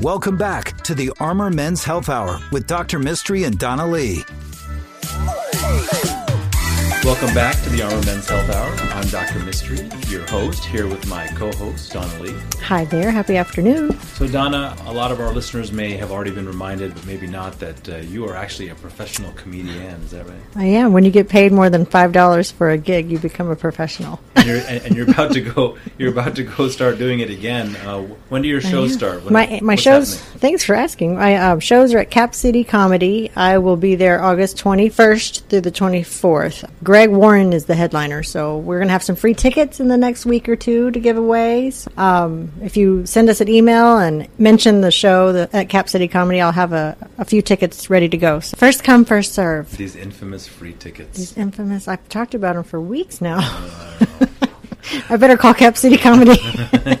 Welcome back to the Armor Men's Health Hour with Dr. Mistry and Donna Lee. Welcome back to the Armor Men's Health Hour. I'm Dr. Your host, here with my co-host, Donna Lee. Hi there. Happy afternoon. So, Donna, a lot of our listeners may have already been reminded, but maybe not, that uh, you are actually a professional comedian. Is that right? I am. When you get paid more than five dollars for a gig, you become a professional. And you're, and, and you're about to go. You're about to go start doing it again. Uh, when do your shows start? When, my my shows. Happening? Thanks for asking. My um, shows are at Cap City Comedy. I will be there August 21st through the 24th. Greg Warren is the headliner, so we're going to have some free tickets in the next week or two to give away. Um, if you send us an email and mention the show the, at Cap City Comedy, I'll have a, a few tickets ready to go. So first come, first serve. These infamous free tickets. These infamous. I've talked about them for weeks now. I better call Cap City Comedy.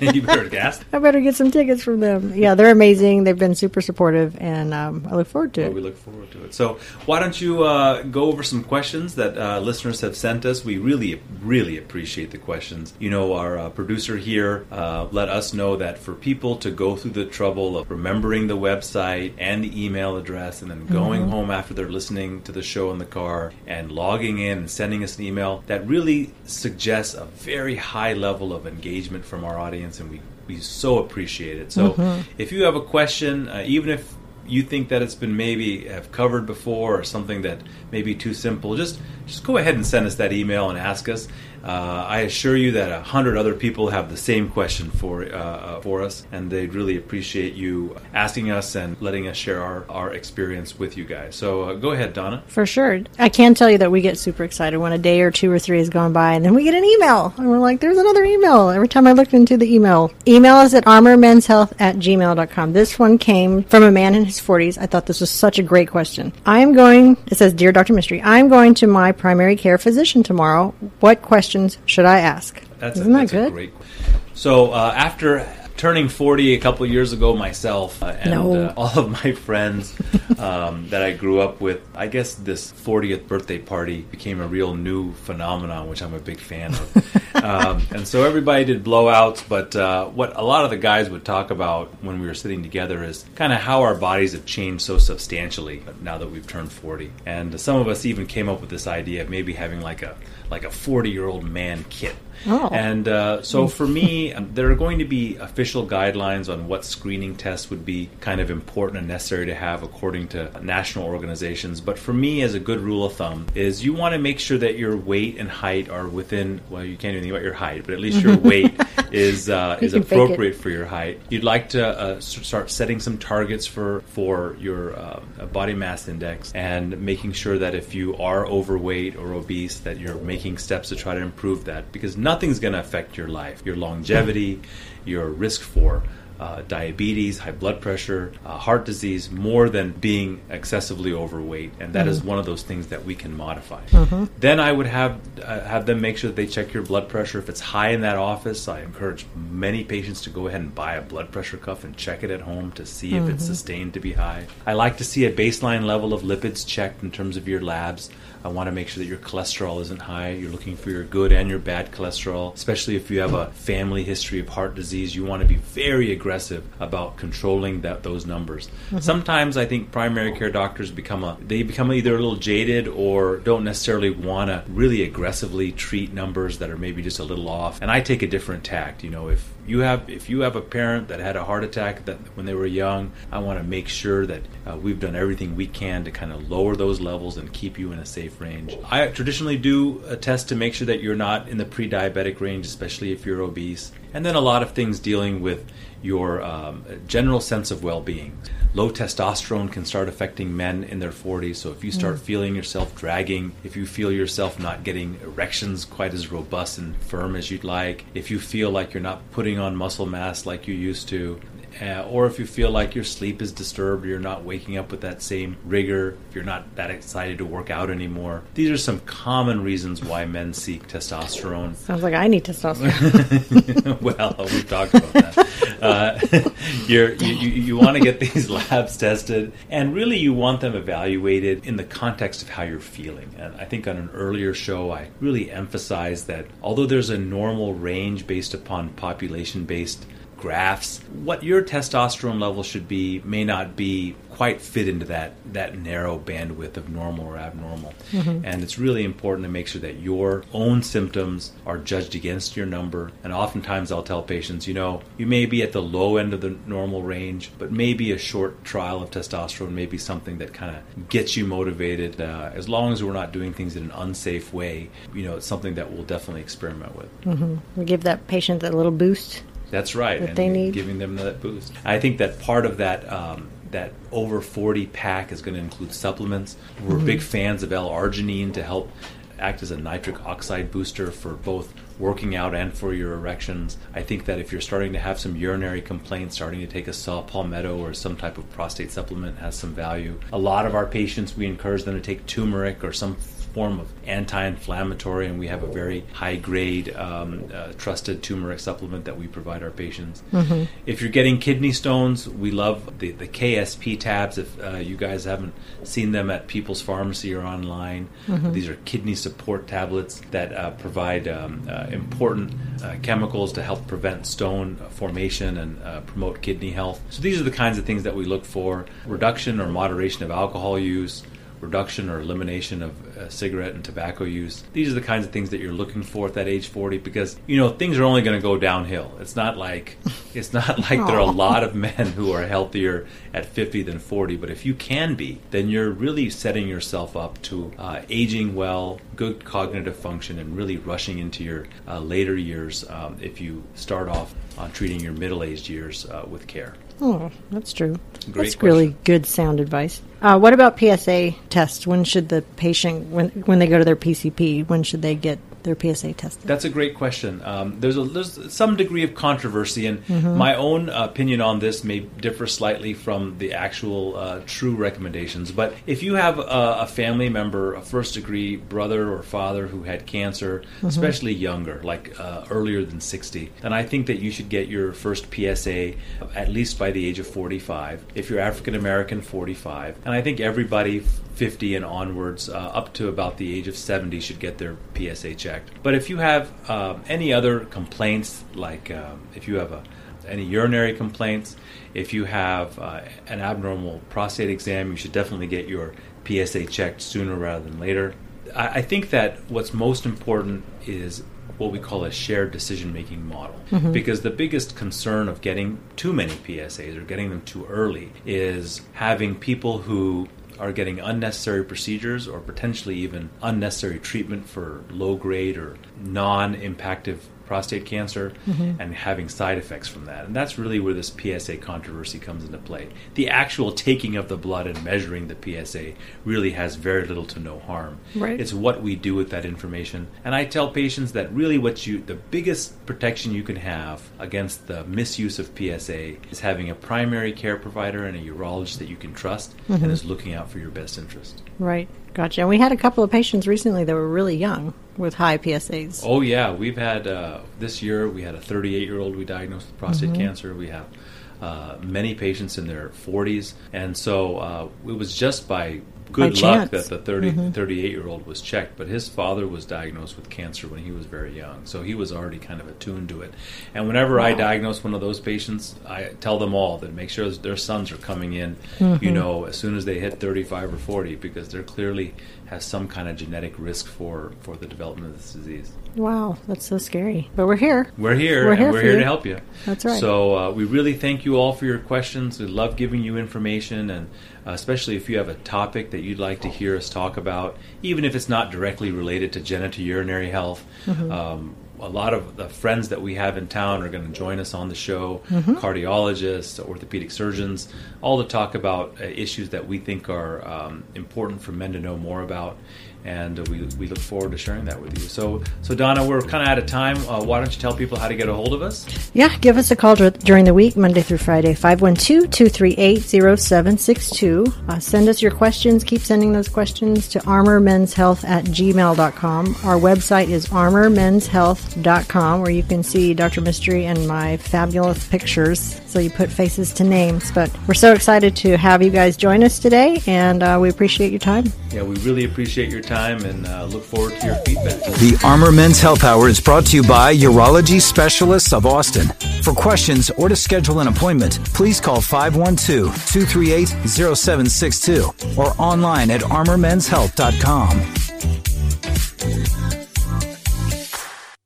you better guess. I better get some tickets from them. Yeah, they're amazing. They've been super supportive, and um, I look forward to well, it. We look forward to it. So, why don't you uh, go over some questions that uh, listeners have sent us? We really, really appreciate the questions. You know, our uh, producer here uh, let us know that for people to go through the trouble of remembering the website and the email address, and then going mm-hmm. home after they're listening to the show in the car and logging in and sending us an email, that really suggests a very high level of engagement from our audience, and we, we so appreciate it. So, mm-hmm. if you have a question, uh, even if you think that it's been maybe have covered before or something that may be too simple, just just go ahead and send us that email and ask us. Uh, I assure you that a hundred other people have the same question for uh, uh, for us, and they'd really appreciate you asking us and letting us share our, our experience with you guys. So uh, go ahead, Donna. For sure, I can tell you that we get super excited when a day or two or three has gone by, and then we get an email, and we're like, "There's another email." Every time I looked into the email, email us at armormenshealth at gmail.com. This one came from a man in his 40s. I thought this was such a great question. I am going. It says, "Dear Dr. Mistry, I am going to my primary care physician tomorrow. What question?" Questions should I ask? That's Isn't a, that good? great. So uh, after turning 40 a couple years ago myself uh, and no. uh, all of my friends um, that I grew up with. I guess this 40th birthday party became a real new phenomenon, which I'm a big fan of. um, and so everybody did blowouts, but uh, what a lot of the guys would talk about when we were sitting together is kind of how our bodies have changed so substantially now that we've turned 40. And some of us even came up with this idea of maybe having like a like a 40 year old man kit Oh. And uh, so for me, um, there are going to be official guidelines on what screening tests would be kind of important and necessary to have according to national organizations. But for me, as a good rule of thumb, is you want to make sure that your weight and height are within. Well, you can't even think about your height, but at least your weight is uh, is appropriate for your height. You'd like to uh, start setting some targets for for your uh, body mass index and making sure that if you are overweight or obese, that you're making steps to try to improve that because nothing's going to affect your life, your longevity, your risk for uh, diabetes, high blood pressure, uh, heart disease, more than being excessively overweight, and that mm-hmm. is one of those things that we can modify. Mm-hmm. Then I would have uh, have them make sure that they check your blood pressure. If it's high in that office, I encourage many patients to go ahead and buy a blood pressure cuff and check it at home to see mm-hmm. if it's mm-hmm. sustained to be high. I like to see a baseline level of lipids checked in terms of your labs. I want to make sure that your cholesterol isn't high. You're looking for your good and your bad cholesterol, especially if you have a family history of heart disease. You want to be very aggressive about controlling that those numbers. Mm-hmm. Sometimes I think primary care doctors become a they become either a little jaded or don't necessarily want to really aggressively treat numbers that are maybe just a little off. And I take a different tact. You know, if you have if you have a parent that had a heart attack that when they were young, I want to make sure that uh, we've done everything we can to kind of lower those levels and keep you in a safe range. I traditionally do a test to make sure that you're not in the pre diabetic range, especially if you're obese. And then a lot of things dealing with your um, general sense of well being. Low testosterone can start affecting men in their 40s. So if you start mm. feeling yourself dragging, if you feel yourself not getting erections quite as robust and firm as you'd like, if you feel like you're not putting on muscle mass like you used to, uh, or if you feel like your sleep is disturbed, you're not waking up with that same rigor, if you're not that excited to work out anymore. These are some common reasons why men seek testosterone. Sounds like I need testosterone. well, we've talked about that. Uh, you you, you want to get these labs tested, and really you want them evaluated in the context of how you're feeling. And I think on an earlier show, I really emphasized that although there's a normal range based upon population based graphs, what your testosterone level should be may not be quite fit into that that narrow bandwidth of normal or abnormal. Mm-hmm. And it's really important to make sure that your own symptoms are judged against your number. And oftentimes I'll tell patients, you know, you may be at the low end of the normal range, but maybe a short trial of testosterone may be something that kind of gets you motivated. Uh, as long as we're not doing things in an unsafe way, you know, it's something that we'll definitely experiment with. Mm-hmm. We give that patient a little boost that's right. That and they need. Giving them that boost. I think that part of that um, that over 40 pack is going to include supplements. We're mm-hmm. big fans of L-arginine to help act as a nitric oxide booster for both working out and for your erections. I think that if you're starting to have some urinary complaints, starting to take a saw palmetto or some type of prostate supplement has some value. A lot of our patients, we encourage them to take turmeric or some form of anti-inflammatory, and we have a very high-grade, um, uh, trusted turmeric supplement that we provide our patients. Mm-hmm. If you're getting kidney stones, we love the, the KSP tabs. If uh, you guys haven't seen them at People's Pharmacy or online, mm-hmm. these are kidney support tablets that uh, provide um, uh, important uh, chemicals to help prevent stone formation and uh, promote kidney health. So these are the kinds of things that we look for: reduction or moderation of alcohol use reduction or elimination of uh, cigarette and tobacco use. These are the kinds of things that you're looking for at that age 40 because you know things are only going to go downhill. It's not like it's not like there are a lot of men who are healthier at 50 than 40, but if you can be, then you're really setting yourself up to uh, aging well, good cognitive function, and really rushing into your uh, later years um, if you start off on treating your middle-aged years uh, with care. Oh, that's true. Great that's question. really good sound advice. Uh, what about PSA tests? When should the patient, when when they go to their PCP, when should they get their PSA tested? That's a great question. Um, there's a, there's some degree of controversy, and mm-hmm. my own opinion on this may differ slightly from the actual uh, true recommendations. But if you have a, a, family member, a first degree brother or father who had cancer, mm-hmm. especially younger, like uh, earlier than 60, then I think that you should get your first PSA at least by the age of 45. If you're African American, 45, and I think everybody 50 and onwards, uh, up to about the age of 70, should get their PSA checked. But if you have um, any other complaints, like um, if you have a, any urinary complaints, if you have uh, an abnormal prostate exam, you should definitely get your PSA checked sooner rather than later. I, I think that what's most important is what we call a shared decision making model. Mm-hmm. Because the biggest concern of getting too many PSAs or getting them too early is having people who are getting unnecessary procedures or potentially even unnecessary treatment for low grade or non impactive prostate cancer mm-hmm. and having side effects from that. And that's really where this PSA controversy comes into play. The actual taking of the blood and measuring the PSA really has very little to no harm. Right. It's what we do with that information. And I tell patients that really what you the biggest protection you can have against the misuse of PSA is having a primary care provider and a urologist that you can trust mm-hmm. and is looking out for your best interest. Right. Gotcha. And we had a couple of patients recently that were really young with high PSAs. Oh yeah, we've had uh, this year we had a 38 year old we diagnosed with prostate mm-hmm. cancer. We have uh, many patients in their 40s, and so uh, it was just by good by luck chance. that the 30, Mhm. 38 year old was checked, but his father was diagnosed with cancer when he was very young, so he was already kind of attuned to it. And whenever I diagnose one of those patients, I tell them all that make sure their sons are coming in, Mm-hmm. you know, as soon as they hit 35 or 40, because they're clearly has some kind of genetic risk for, for the development of this disease. Wow, that's so scary. But we're here. We're here, We're and here we're here to help you. That's right. So uh, we really thank you all for your questions. We love giving you information, and uh, especially if you have a topic that you'd like to hear us talk about, even if it's not directly related to genitourinary health. Mm-hmm. Um, a lot of the friends that we have in town are going to join us on the show Mm-hmm. cardiologists, orthopedic surgeons, all to talk about uh, issues that we think are um, important for men to know more about. And we, we look forward to sharing that with you. So, so Donna, we're kind of out of time. Uh, why don't you tell people how to get a hold of us? Yeah, give us a call during the week, Monday through Friday, 512-238-0762. Uh, send us your questions. Keep sending those questions to armormenshealth at gmail.com. Our website is armormenshealth.com where you can see Dr. Mistry and my fabulous pictures. So you put faces to names. But we're so excited to have you guys join us today, and uh, we appreciate your time. Yeah, we really appreciate your time and uh, look forward to your feedback. The Armor Men's Health Hour is brought to you by Urology Specialists of Austin. For questions or to schedule an appointment, please call 512 238 0762 or online at armormenshealth.com.